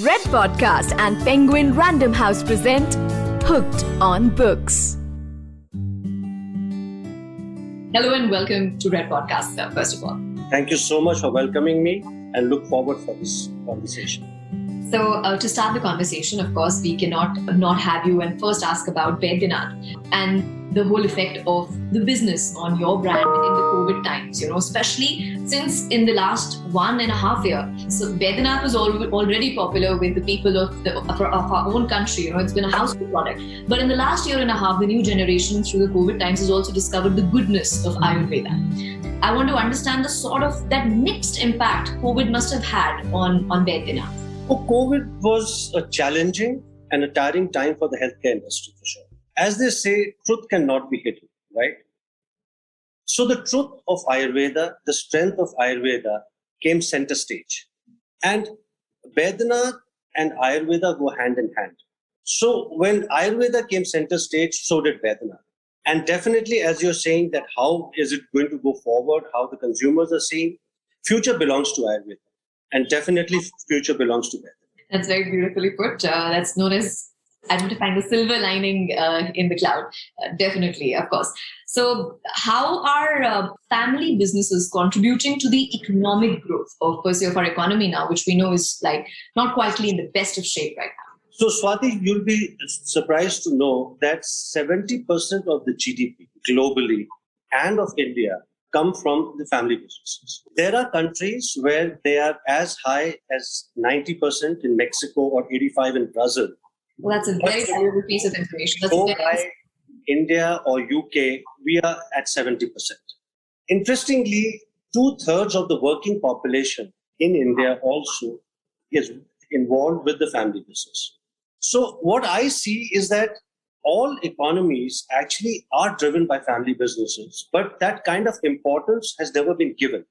Red Podcast and Penguin Random House present Hooked on Books. Hello and welcome to Red Podcast, sir, first of all. Thank you so much for welcoming me and look forward for this conversation. So, uh, to start the conversation, of course, we cannot not have you and first ask about Baidyanath and the whole effect of the business on your brand in the COVID times, you know, especially since in the last one and a half year. So, Baidyanath was already popular with the people of, the, of, our, own country, you know, it's been a household product. But in the last year and a half, the new generation through the COVID times has also discovered the goodness of Ayurveda. I want to understand the sort of that mixed impact COVID must have had on, on Baidyanath. Oh, COVID was a challenging and a tiring time for the healthcare industry for sure. As they say, truth cannot be hidden, right? So the truth of Ayurveda, the strength of Ayurveda came center stage. And Baidyanath and Ayurveda go hand in hand. So when Ayurveda came center stage, so did Baidyanath. And definitely, as you're saying, that how is it going to go forward, how the consumers are seeing, future belongs to Ayurveda. And definitely, future belongs to Baidyanath. That's very beautifully put. Uh, that's known as identifying the silver lining uh, in the cloud. Uh, definitely, of course. So, how are uh, family businesses contributing to the economic growth of per se of our economy now, which we know is like not quietly in the best of shape right now? So, Swati, you'll be surprised to know that 70% of the GDP globally and of India come from the family businesses. There are countries where they are as high as 90% in Mexico or 85 in Brazil. Well, that's a very valuable piece of information. That's very by India or UK, we are at 70%. Interestingly, two thirds of the working population in India also is involved with the family business. So, what I see is that all economies actually are driven by family businesses, but that kind of importance has never been given.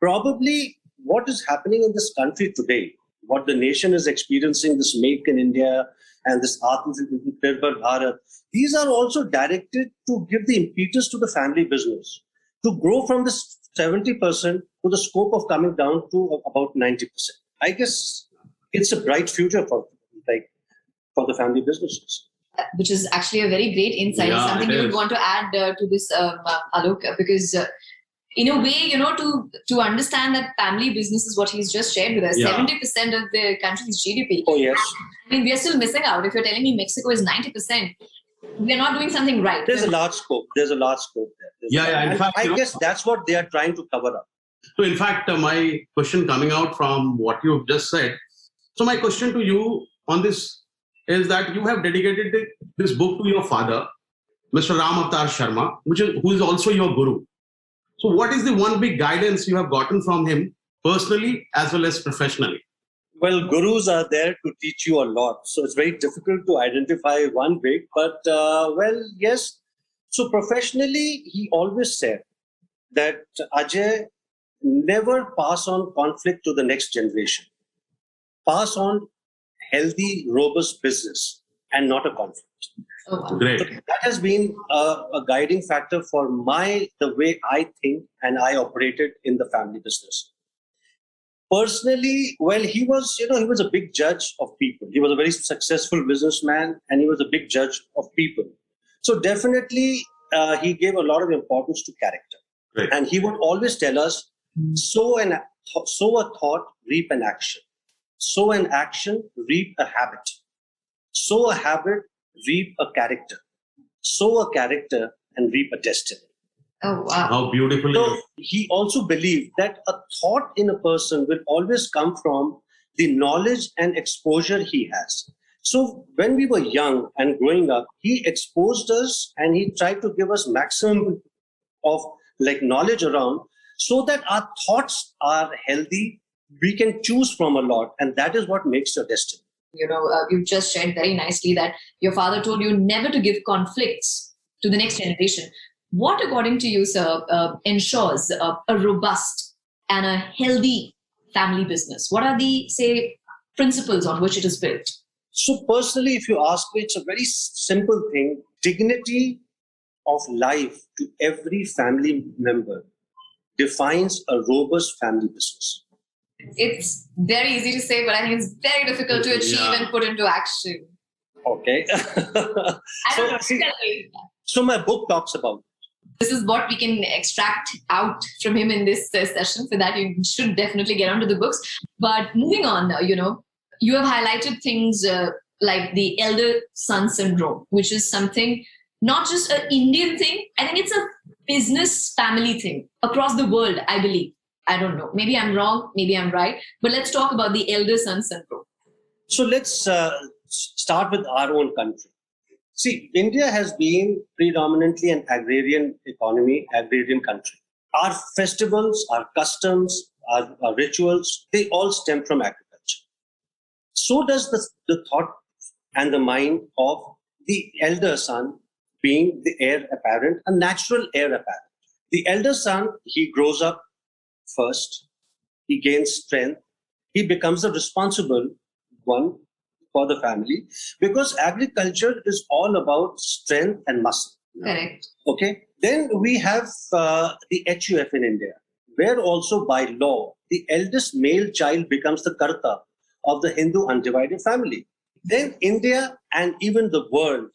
Probably what is happening in this country today, what the nation is experiencing, this Make in India and this Atmanirbhar Bharat, these are also directed to give the impetus to the family business to grow from this 70% to the scope of coming down to about 90%. I guess it's a bright future for like for the family businesses. which is actually a very great insight. Yeah, Something you would want to add uh, to this, um, uh, Alok, because uh, in a way, you know, to to understand that family business is what he's just shared with us. Yeah. Seventy percent of the country's GDP. Oh yes, I mean, we are still missing out. If you're telling me Mexico is ninety percent, we're not doing something right. there's a large scope. There's a large scope there. There's Yeah, yeah, in fact, I you know- guess that's what they are trying to cover up. So, in fact, uh, my question coming out from what you've just said. So, my question to you on this is that you have dedicated this book to your father, Mr. Ram Avatar Sharma, which is who is also your guru. So, what is the one big guidance you have gotten from him personally as well as professionally? Well, gurus are there to teach you a lot, so it's very difficult to identify one big. But uh, well, yes. So professionally, he always said that Ajay never pass on conflict to the next generation. Pass on healthy, robust business and not a conflict. Oh, wow. Great. So that has been a, a guiding factor for my the way I think and I operated in the family business. Personally, well, he was you know he was a big judge of people. He was a very successful businessman, and he was a big judge of people. So definitely, uh, he gave a lot of importance to character, Right. and he would always tell us: sow an sow a thought, reap an action. Sow an action, reap a habit. Sow a habit, reap a character. Sow a character and reap a destiny. Oh, wow. How beautifully. So he also believed that a thought in a person will always come from the knowledge and exposure he has. So when we were young and growing up, he exposed us and he tried to give us maximum of like knowledge around so that our thoughts are healthy. We can choose from a lot, and that is what makes your destiny. You know, uh, you've just shared very nicely that your father told you never to give conflicts to the next generation. What, according to you, sir, uh, ensures uh, a robust and a healthy family business? What are the, say, principles on which it is built? So, personally, if you ask me, it's a very simple thing dignity of life to every family member defines a robust family business. It's very easy to say, but I think it's very difficult to achieve Yeah. and put into action. Okay. I So, see- so my book talks about This is what we can extract out from him in this uh, session. so that, you should definitely get onto the books. But moving on, uh, you know, you have highlighted things uh, like the elder son syndrome, which is something not just an Indian thing. I think it's a business family thing across the world. I believe. I don't know. Maybe I'm wrong. Maybe I'm right. But let's talk about the elder son syndrome. So let's uh, start with our own country. See, India has been predominantly an agrarian economy, agrarian country. Our festivals, our customs, our, our rituals, they all stem from agriculture. So does the, the thought and the mind of the elder son being the heir apparent, a natural heir apparent. The elder son, he grows up first, he gains strength, he becomes a responsible one for the family because agriculture is all about strength and muscle. Correct. Okay. Then we have uh, the HUF in India, where also by law, the eldest male child becomes the Karta of the Hindu undivided family. Then India and even the world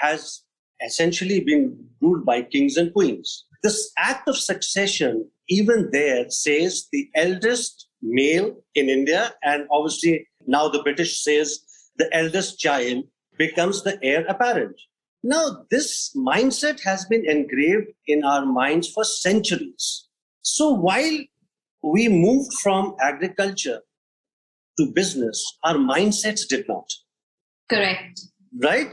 has essentially been ruled by kings and queens. This act of succession, even there, says the eldest male in India, and obviously now the British says the eldest child becomes the heir apparent. Now, this mindset has been engraved in our minds for centuries. So, while we moved from agriculture to business, our mindsets did not, Correct. right?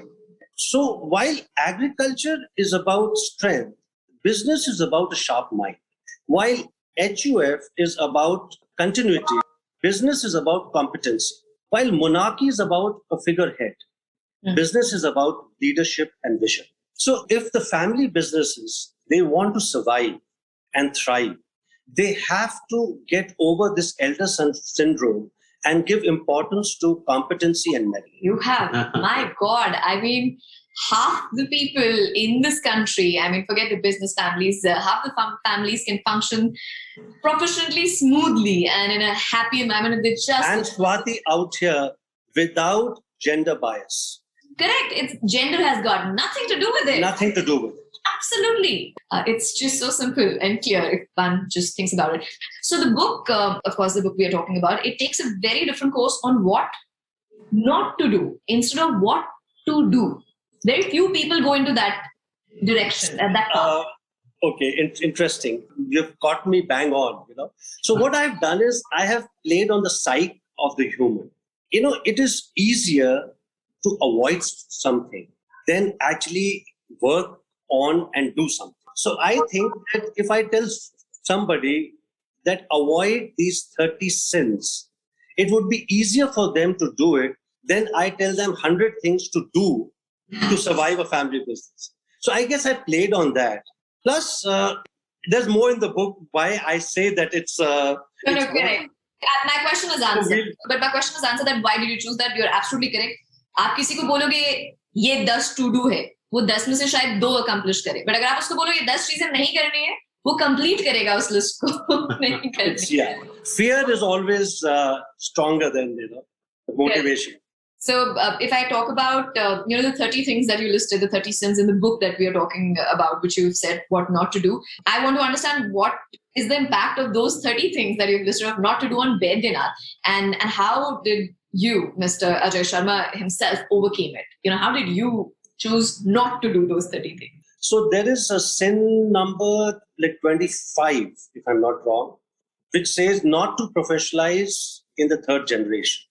So, while agriculture is about strength, business is about a sharp mind. While HUF is about continuity, business is about competency. While monarchy is about a figurehead, Hmm. business is about leadership and vision. So if the family businesses they want to survive and thrive, they have to get over this elder son syndrome and give importance to competency and merit. You have. My God. I mean, half the people in this country, I mean, forget the business families, uh, half the fam- families can function proficiently, smoothly, and in a happy environment they just. And Swati out here without gender bias. correct. It's gender has got nothing to do with it. Nothing to do with it. Absolutely. Uh, it's just so simple and clear if one just thinks about it. So, the book, uh, of course, the book we are talking about, it takes a very different course on what not to do instead of what to do. Very few people go into that direction at that path. Uh, okay, in- interesting. You've caught me bang on, you know. So what I've done is I have played on the side of the human. You know, it is easier to avoid something than actually work on and do something. So I think that if I tell somebody that avoid these 30 sins, it would be easier for them to do it than I tell them 100 things to do to survive a family business. So I guess I played on that. Plus, uh, there's more in the book why I say that it's. Uh, No, no, it's correct. Uh, My question is answered. we'll- But my question is answered that why did you choose that? You're absolutely correct. आप किसी को बोलोगे ये दस to do है वो दस में से शायद दो अकम्प्लिश करे बट अगर आप उसको बोलो ये दस चीजें नहीं करनी है वो कंप्लीट करेगा उस लिस्ट को नहीं it's, करनी yeah, fear is always uh, stronger than you know the motivation. so, uh, if I talk about uh, you know the 30 things that you listed, the 30 sins in the book that we are talking about, which you've said what not to do, I want to understand what is the impact of those 30 things that you've listed of not to do on Baidyanath and how did you, Mr. Ajay Sharma himself, overcame it? You know, how did you choose not to do those 30 things? So there is a sin number like 25, if I'm not wrong, which says not to professionalize in the third generation.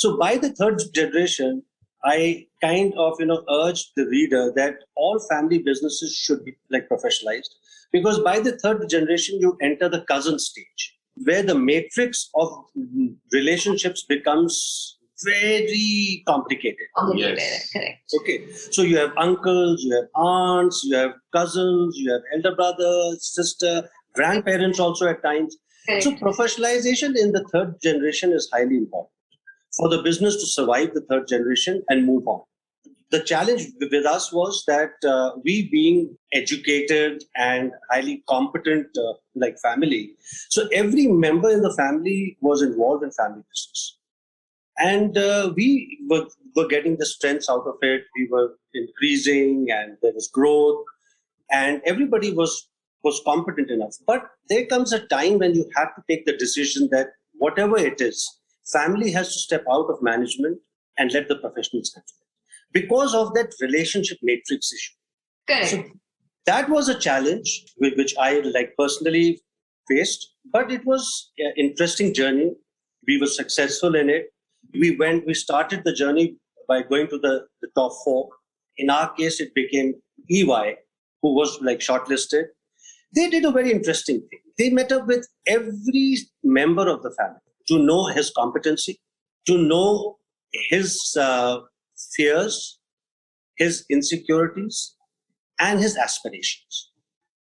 So by the third generation, I kind of you know urge the reader that all family businesses should be like professionalized because by the third generation you enter the cousin stage where the matrix of relationships becomes very complicated. Complicated, Yes. correct. Okay, so you have uncles, you have aunts, you have cousins, you have elder brother, sister, grandparents also at times. correct. So professionalization in the third generation is highly important for the business to survive the third generation and move on. the challenge with us was that uh, we being educated and highly competent uh, like family so every member in the family was involved in family business. And uh, we were, were getting the strengths out of it. We were increasing and there was growth and everybody was was competent enough. But there comes a time when you have to take the decision that whatever it is family has to step out of management and let the professionals handle it because of that relationship matrix issue. Correct. So that was a challenge with which I like personally faced, but it was an interesting journey. We were successful in it. We went, we started the journey by going to the, the top four. In our case, it became EY, who was like shortlisted. They did a very interesting thing. They met up with every member of the family to know his competency, to know his uh, fears, his insecurities, and his aspirations.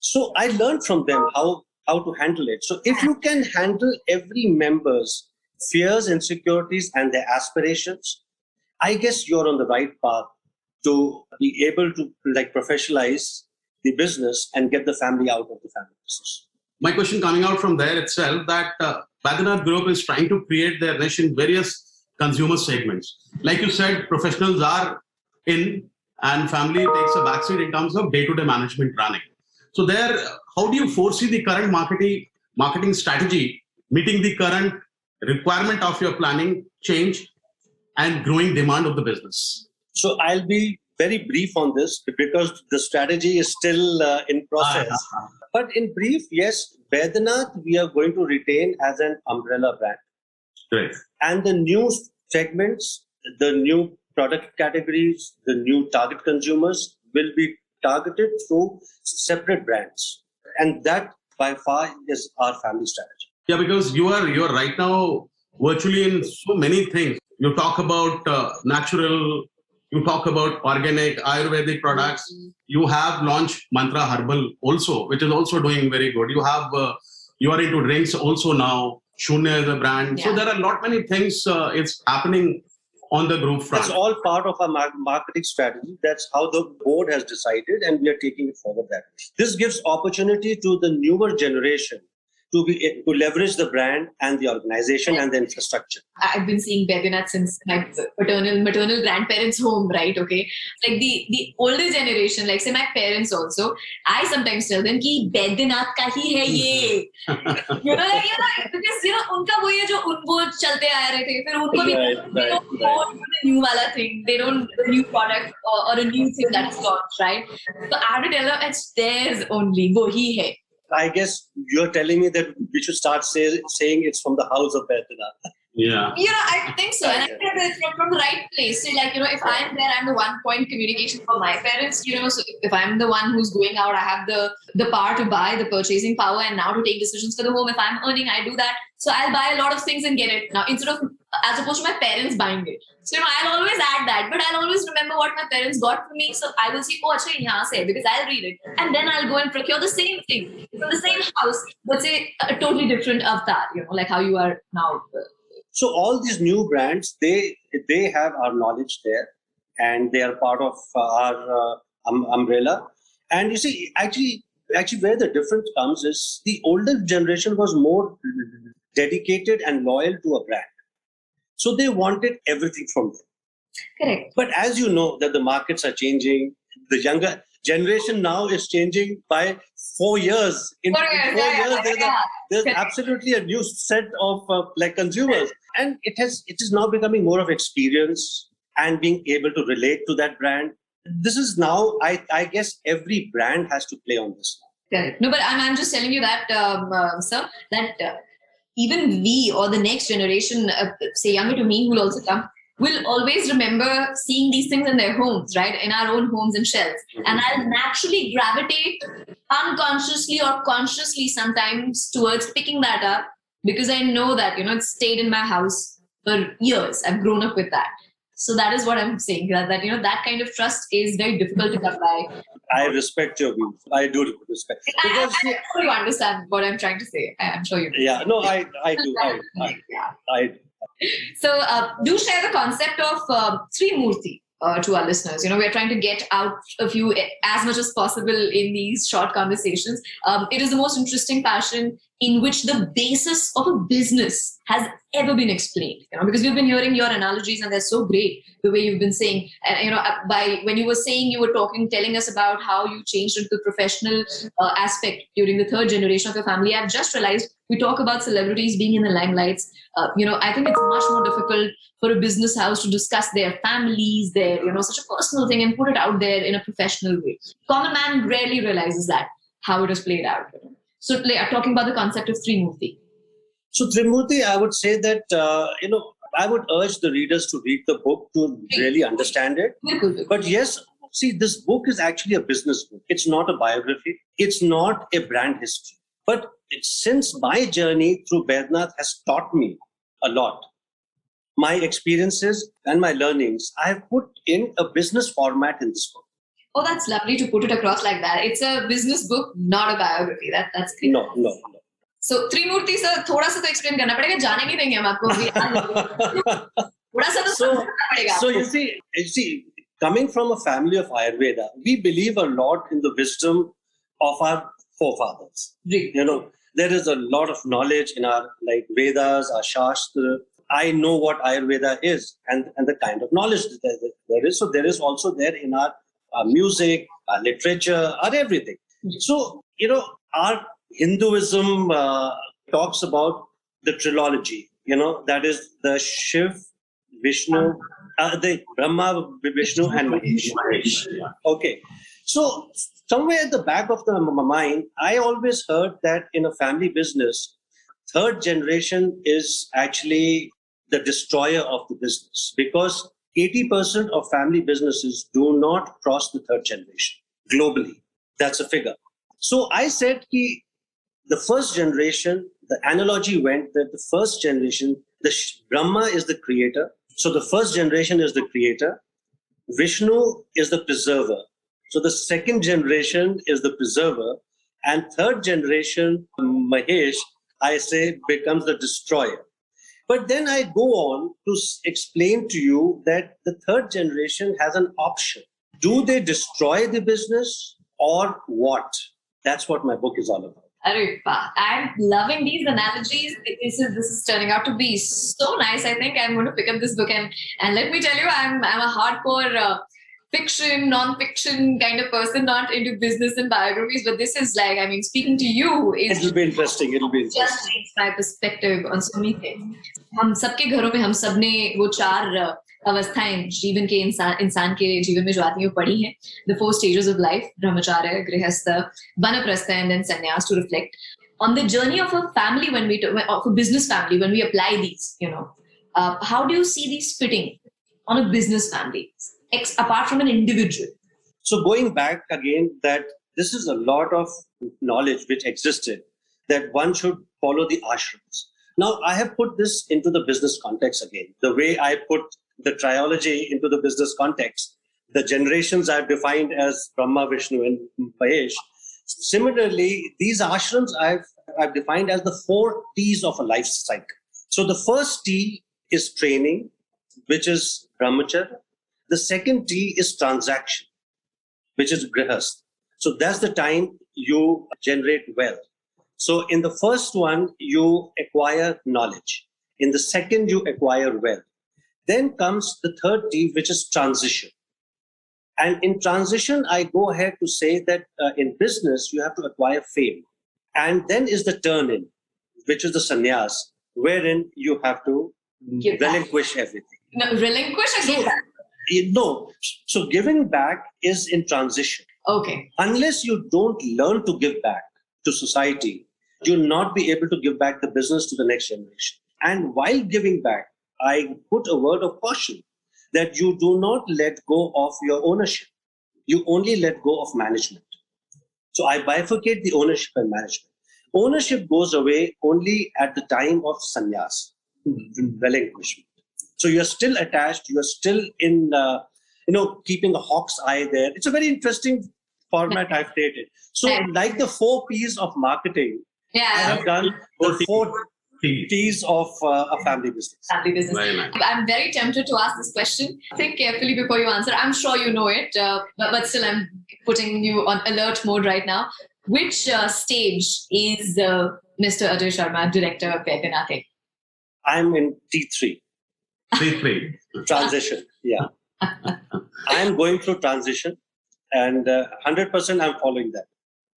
So I learned from them how, how to handle it. So if you can handle every member's fears, insecurities, and their aspirations, I guess you're on the right path to be able to like professionalize the business and get the family out of the family business. My question coming out from there itself that uh, Baidyanath Group is trying to create their niche in various consumer segments. Like you said, professionals are in and family takes a backseat in terms of day-to-day management running. So there, how do you foresee the current marketing marketing strategy meeting the current requirement of your planning change and growing demand of the business? So I'll be very brief on this because the strategy is still uh, in process. Uh-huh. But in brief, yes, Baidyanath we are going to retain as an umbrella brand. Great. And the new segments, the new product categories, the new target consumers will be targeted through separate brands. And that by far is our family strategy. Yeah, because you are you are right now virtually in so many things. You talk about uh, natural, you talk about organic Ayurvedic products. Mm-hmm. You have launched Mantra Herbal also, which is also doing very good. You have uh, you are into drinks also now. Shunya is a brand. Yeah. So there are a lot many things uh, it's happening on the group front. That's all part of our marketing strategy. That's how the board has decided, and we are taking it forward that way This gives opportunity to the newer generation to be eh, to leverage the brand and the organization and the infrastructure. I've been seeing Baidyanath since my paternal maternal grandparents' home, right? Okay, like the the older generation, like say my parents also. I sometimes tell them कि ka hi hai ye. you know, like, you know, because you know उनका वो ये जो उन वो चलते आ रहे थे, फिर उनको भी they right, don't right. know the new वाला thing, they don't the new product or, or a new thing that's launched, right? So I have to tell them it's theirs only, वो ही है. I guess you're telling me that we should start say, saying it's from the house of Baidyanath. Yeah. You know, I think so. And I think it's from, from the right place. So, like, you know, if I'm there, I'm the one point communication for my parents, you know, so if I'm the one who's going out, I have the the power to buy, the purchasing power, and now to take decisions for the home. If I'm earning, I do that. So I'll buy a lot of things and get it. Now, instead of as opposed to my parents buying it. So, you know, I'll always add that, but I'll always remember what my parents got for me. So I will see, oh, acha, yahan se, because I'll read it. And then I'll go and procure the same thing from the same house, but say a totally different avatar, you know, like how you are now. So all these new brands, they they have our knowledge there, and they are part of our uh, um, umbrella. And you see, actually, actually, where the difference comes is the older generation was more dedicated and loyal to a brand so they wanted everything from them. Correct. But as you know, that the markets are changing. The younger generation now is changing by four years. In four years, four yeah, years there's, a, there's absolutely a new set of uh, like consumers, and it has it is now becoming more of experience and being able to relate to that brand. This is now, I, I guess, every brand has to play on this. Correct. No, but I'm, I'm just telling you that, um, uh, sir, that uh, even we or the next generation, uh, say younger to me, who will also come, will always remember seeing these things in their homes, right? In our own homes and shelves. Mm-hmm. And I'll naturally gravitate unconsciously or consciously sometimes towards picking that up because I know that, you know, it's stayed in my house for years. I've grown up with that. So that is what I'm saying. That, that you know that kind of trust is very difficult to come by. I respect your views. I do respect. Because I, I, sure you understand what I'm trying to say. I'm sure you. Do. Yeah. No, I I do. I, I, yeah. I so uh, do share the concept of uh, Trimurti. uh, to our listeners. You know, we're trying to get out a few as much as possible in these short conversations. Um, it is the most interesting passion in which the basis of a business has ever been explained. You know, because we've been hearing your analogies and they're so great the way you've been saying. And you know, uh, by when you were saying you were talking, telling us about how you changed into the professional uh, aspect during the third generation of your family. I've just realized we talk about celebrities being in the limelights. Uh, you know, I think it's much more difficult for a business house to discuss their families, their you know, such a personal thing, and put it out there in a professional way. Common man rarely realizes that how it is played out. You know? So, like, talking about the concept of Trimurti. So, Trimurti, I would say that, uh, you know, I would urge the readers to read the book to really understand it. But yes, see, this book is actually a business book. It's not a biography, it's not a brand history. But since my journey through Baidyanath has taught me a lot, my experiences and my learnings, I have put in a business format in this book. Oh, that's lovely to put it across like that. It's a business book, not a biography. That that's great. No, no, no. So Trimurti sir, थोड़ा सा तो explain करना पड़ेगा जाने नहीं देंगे हम आपको थोड़ा सा तो so, So you see, you see, coming from a family of Ayurveda, we believe a lot in the wisdom of our forefathers. Right. You know, there is a lot of knowledge in our like Vedas, our Shastra. I know what Ayurveda is and, and the kind of knowledge that there is. So there is also there in our our music, our literature, or everything. So, you know, our Hinduism uh, talks about the trilogy, you know, that is the Shiv, Vishnu, uh, the Brahma, Vishnu, and Mahesh. Okay. So, somewhere at the back of the mind, I always heard that in a family business, third generation is actually the destroyer of the business because 80% of family businesses do not cross the third generation globally. That's a figure. So I said ki the first generation, the analogy went that the first generation, the Brahma is the creator. So the first generation is the creator. Vishnu is the preserver. So the second generation is the preserver. And third generation, Mahesh, I say, becomes the destroyer. But then I go on to explain to you that the third generation has an option. Do they destroy the business or what? That's what my book is all about. I'm loving these analogies. This is this is turning out to be so nice. I think I'm going to pick up this book and and let me tell you, I'm I'm a hardcore uh, fiction, non-fiction kind of person, not into business and biographies. But this is like, I mean, speaking to you, it'll be interesting. It'll be interesting. Just changed my perspective on so many things. हम सबके घरों में हम सब ने वो चार अवस्थाएं जीवन के इंसान इंसान के जीवन में जो आती हैं पढ़ी हैं the four stages of life brahmacharya गृहस्थ बनप्रस्थ एंड देन संन्यास to reflect on the journey of a family when we of a business family when we apply these you know uh, how do you see these fitting on a business family ex- apart from an individual so going back again that this is a lot of knowledge which existed that one should follow the ashrams now, I have put this into the business context again. The way I put the trilogy into the business context, the generations I've defined as Brahma, Vishnu, and Mahesh. Similarly, these ashrams I've, I've defined as the four T's of a life cycle. So the first T is training, which is brahmacharya. The second T is transaction, which is grihast. So that's the time you generate wealth. So in the first one, you acquire knowledge. In the second, you acquire wealth. Then comes the third T, which is transition. And in transition, I go ahead to say that uh, in business, you have to acquire fame. And then is the turn in, which is the sannyas, wherein you have to Give relinquish everything. No, relinquish give back? No. So giving back is in transition. Okay. Unless you don't learn to give back to society, you'll not be able to give back the business to the next generation. And while giving back, I put a word of caution that you do not let go of your ownership. You only let go of management. So I bifurcate the ownership and management. Ownership goes away only at the time of sannyas, hmm. relinquishment. So you're still attached. You're still in, uh, you know, keeping a hawk's eye there. It's a very interesting format I've created. So, like the four P's of marketing, yeah. I have done the four, T's of uh, a family business. Family business. Very nice. I'm very tempted to ask this question. Think carefully before you answer. I'm sure you know it, uh, but, but still, I'm putting you on alert mode right now. Which uh, stage is uh, Mr. Ajay Sharma, director of Baidyanath? I'm in T3, Three, three. transition. Yeah. I'm going through transition and uh, 100% I'm following that.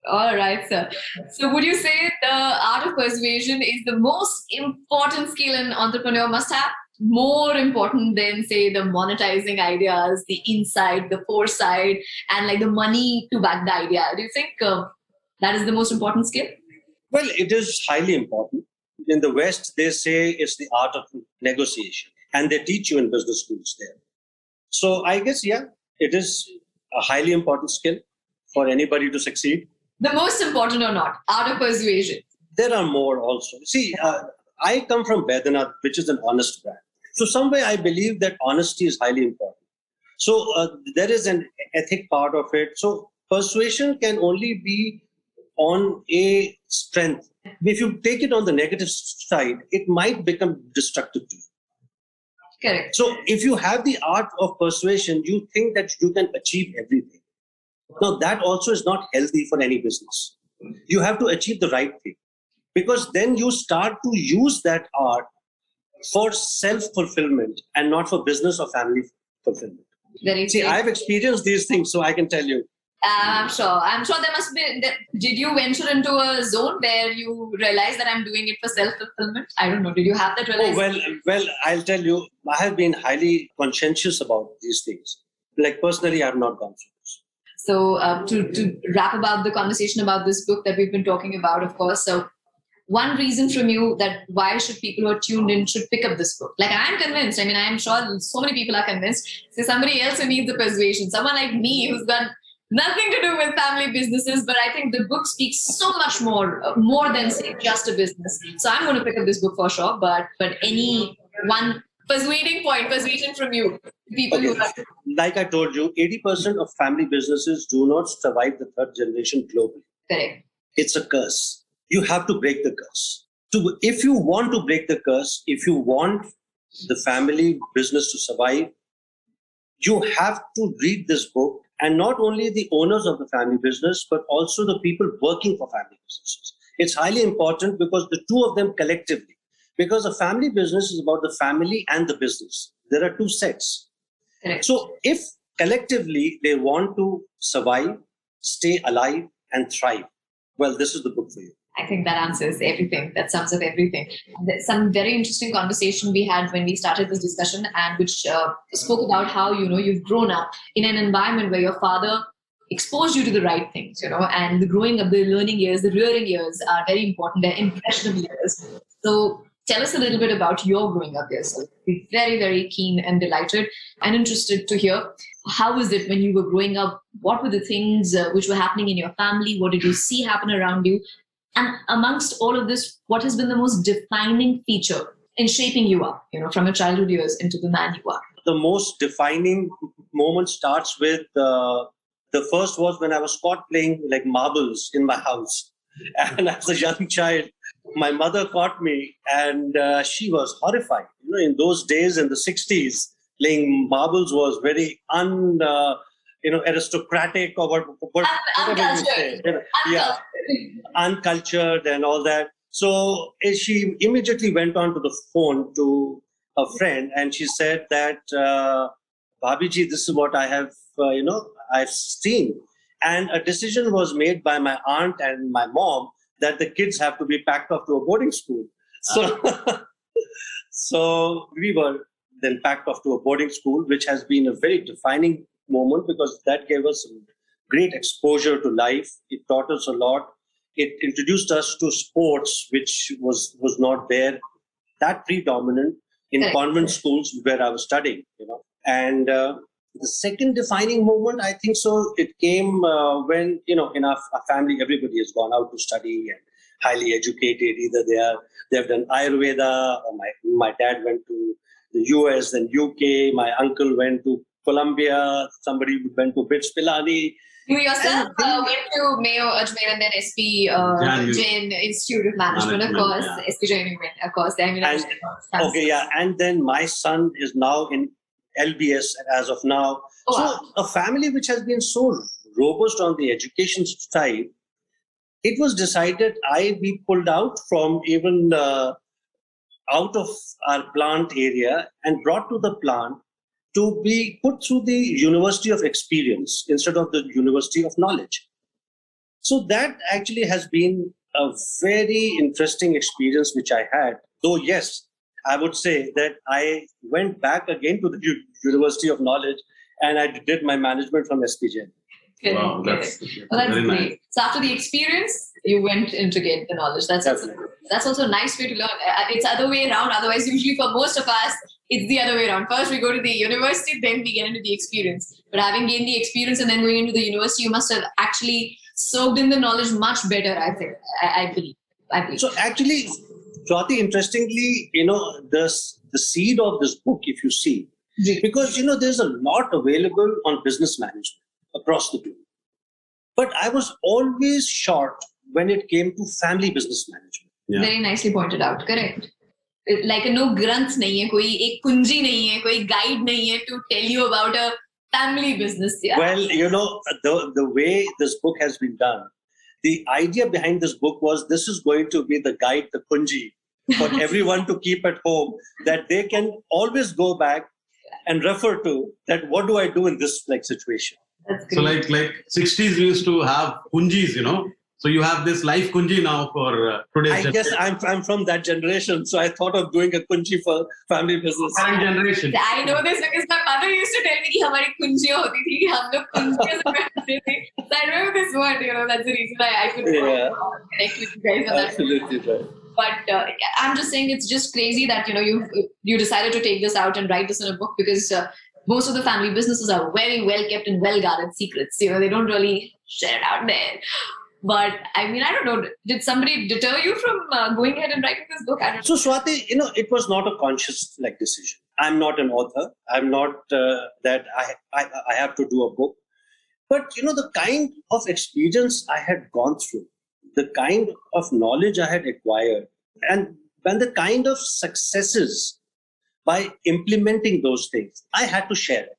All right, sir. So, would you say the art of persuasion is the most important skill an entrepreneur must have? More important than, say, the monetizing ideas, the insight, the foresight, and like the money to back the idea? Do you think uh, that is the most important skill? Well, it is highly important. In the West, they say it's the art of negotiation, and they teach you in business schools there. So I guess, yeah, it is a highly important skill for anybody to succeed. The most important or not? Art of persuasion. There are more also. See, uh, I come from Baidyanath, which is an honest brand. So, some way I believe that honesty is highly important. So, uh, there is an ethic part of it. So, persuasion can only be on a strength. If you take it on the negative side, it might become destructive to you. Correct. So, if you have the art of persuasion, you think that you can achieve everything. Now, that also is not healthy for any business. You have to achieve the right thing because then you start to use that art for self fulfillment and not for business or family fulfillment. Very See. I've experienced these things, so I can tell you. I'm sure. I'm sure there must be. Did you venture into a zone where you realize that I'm doing it for self fulfillment? I don't know. Did you have that realization? Oh, well, well, I'll tell you, I have been highly conscientious about these things. Like personally, I have not gone through this. So uh, to to wrap about the conversation about this book that we've been talking about, of course. So one reason from you that why should people who are tuned in should pick up this book? Like I'm convinced. I mean, I'm sure so many people are convinced. So somebody else who needs the persuasion, someone like me who's got nothing to do with family businesses, but I think the book speaks so much more, uh, more than say just a business. So I'm going to pick up this book for sure. But but any one persuading point, persuasion from you, people who are Like I told you, 80% of family businesses do not survive the third generation globally. correct. It's a curse. You have to break the curse. To, if you want to break the curse, if you want the family business to survive, you have to read this book and not only the owners of the family business, but also the people working for family businesses. It's highly important because the two of them collectively, because a family business is about the family and the business. There are two sets. Correct. So if collectively they want to survive, stay alive, and thrive, well, this is the book for you. I think that answers everything. That sums up everything. Some very interesting conversation we had when we started this discussion, and which uh, spoke about how you know you've grown up in an environment where your father exposed you to the right things, you know, and the growing up, the learning years, the rearing years are very important. They're impressionable years. So tell us a little bit about your growing up years. We're very, very keen and delighted and interested to hear how was it when you were growing up? What were the things uh, which were happening in your family? What did you see happen around you? And amongst all of this, what has been the most defining feature in shaping you up, you know, from your childhood years into the man you are? The most defining moment starts with uh, the first was when I was caught playing like marbles in my house. And as a young child, my mother caught me and uh, she was horrified. You know, in those days in the 60s, playing marbles was very un, uh, you know, aristocratic or what, what, whatever you uncultured. say. Yeah, uncultured and all that. So eh, she immediately went on to the phone to a friend and she said that, uh, Bhabiji, this is what I have, uh, you know, I've seen. And a decision was made by my aunt and my mom that the kids have to be packed off to a boarding school. So, so we were then packed off to a boarding school, which has been a very defining moment because that gave us great exposure to life. It taught us a lot. It introduced us to sports, which was was not there that predominant in Correct. convent schools where I was studying. You know, and uh, the second defining moment, I think so, it came uh, when you know in our, our family everybody has gone out to study and highly educated. Either they are they have done Ayurveda, or my my dad went to the US, then UK. My uncle went to Columbia, somebody went to BITS Pilani. You yourself uh, went to Mayo Ajmer and then SP uh, Jain Institute of Management, Management of course. Yeah. SP Jain, of course. Then, and, okay, yeah. And then my son is now in LBS as of now. Oh, so wow. a family which has been so robust on the education side, it was decided I be pulled out from even uh, out of our plant area and brought to the plant to be put through the University of Experience instead of the University of Knowledge. So that actually has been a very interesting experience which I had. Though, yes, I would say that I went back again to the U- University of Knowledge and I did my management from SPJ. Wow, that's, well, that's great. Nice. So after the experience, you went in to get the knowledge. That's also, that's also a nice way to learn. Uh, it's other way around. Otherwise, usually for most of us, it's the other way around. First, we go to the university, then we get into the experience. But having gained the experience and then going into the university, you must have actually soaked in the knowledge much better. I think. I, I believe. I believe. So actually, Swati, interestingly, you know, the the seed of this book, if you see, because you know, there's a lot available on business management across the globe. But I was always short when it came to family business management. Yeah. Very nicely pointed out. Correct. Like a no granth nahi hai, koi ek kunji nahi hai, koi guide nahi hai to tell you about a family business. Yeah. Well, you know, the, the way this book has been done, the idea behind this book was this is going to be the guide, the kunji for everyone to keep at home that they can always go back and refer to that what do I do in this like situation. So like like 60s we used to have kunjis, you know. So you have this life kunji now for uh, today's. I generation. guess I'm I'm from that generation, so I thought of doing a kunji for family business. Current generation. I know this because my mother used to tell me कि हमारी kunji होती थी, हम लोग kunji से करते थे. So I remember this word, you know, that's the reason I, I could yeah. connect with you guys on Absolutely that. right. But uh, I'm just saying it's just crazy that you know you you decided to take this out and write this in a book because uh, most of the family businesses are very well kept and well guarded secrets. You know, they don't really share it out there. But I mean, I don't know. Did somebody deter you from uh, going ahead and writing this book? So, Swati, you know, it was not a conscious like decision. I'm not an author. I'm not uh, that I, I I have to do a book. But you know, the kind of experience I had gone through, the kind of knowledge I had acquired, and and the kind of successes by implementing those things, I had to share it.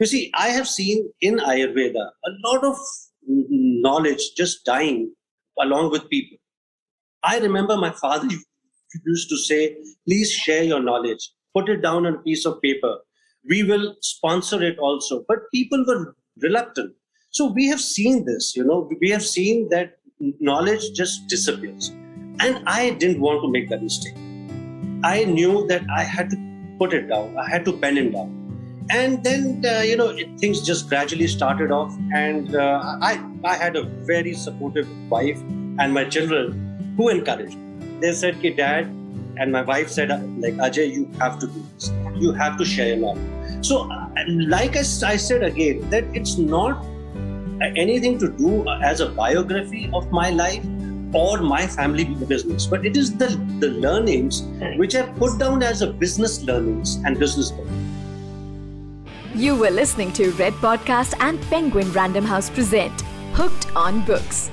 You see, I have seen in Ayurveda a lot of knowledge just dying along with people. I remember my father used to say, please share your knowledge, put it down on a piece of paper. We will sponsor it also. But people were reluctant. So we have seen this, you know, we have seen that knowledge just disappears. And I didn't want to make that mistake. I knew that I had to put it down. I had to pen it down. And then, uh, you know, it, things just gradually started off. And uh, I, I had a very supportive wife and my children who encouraged me. They said, "Okay, Dad," and my wife said, "Like Ajay, you have to do this. You have to share your knowledge." So, like I, I said again, that it's not anything to do as a biography of my life or my family business, but it is the, the learnings which are put down as a business learnings and business learning. You were listening to Red Podcast and Penguin Random House present Hooked on Books.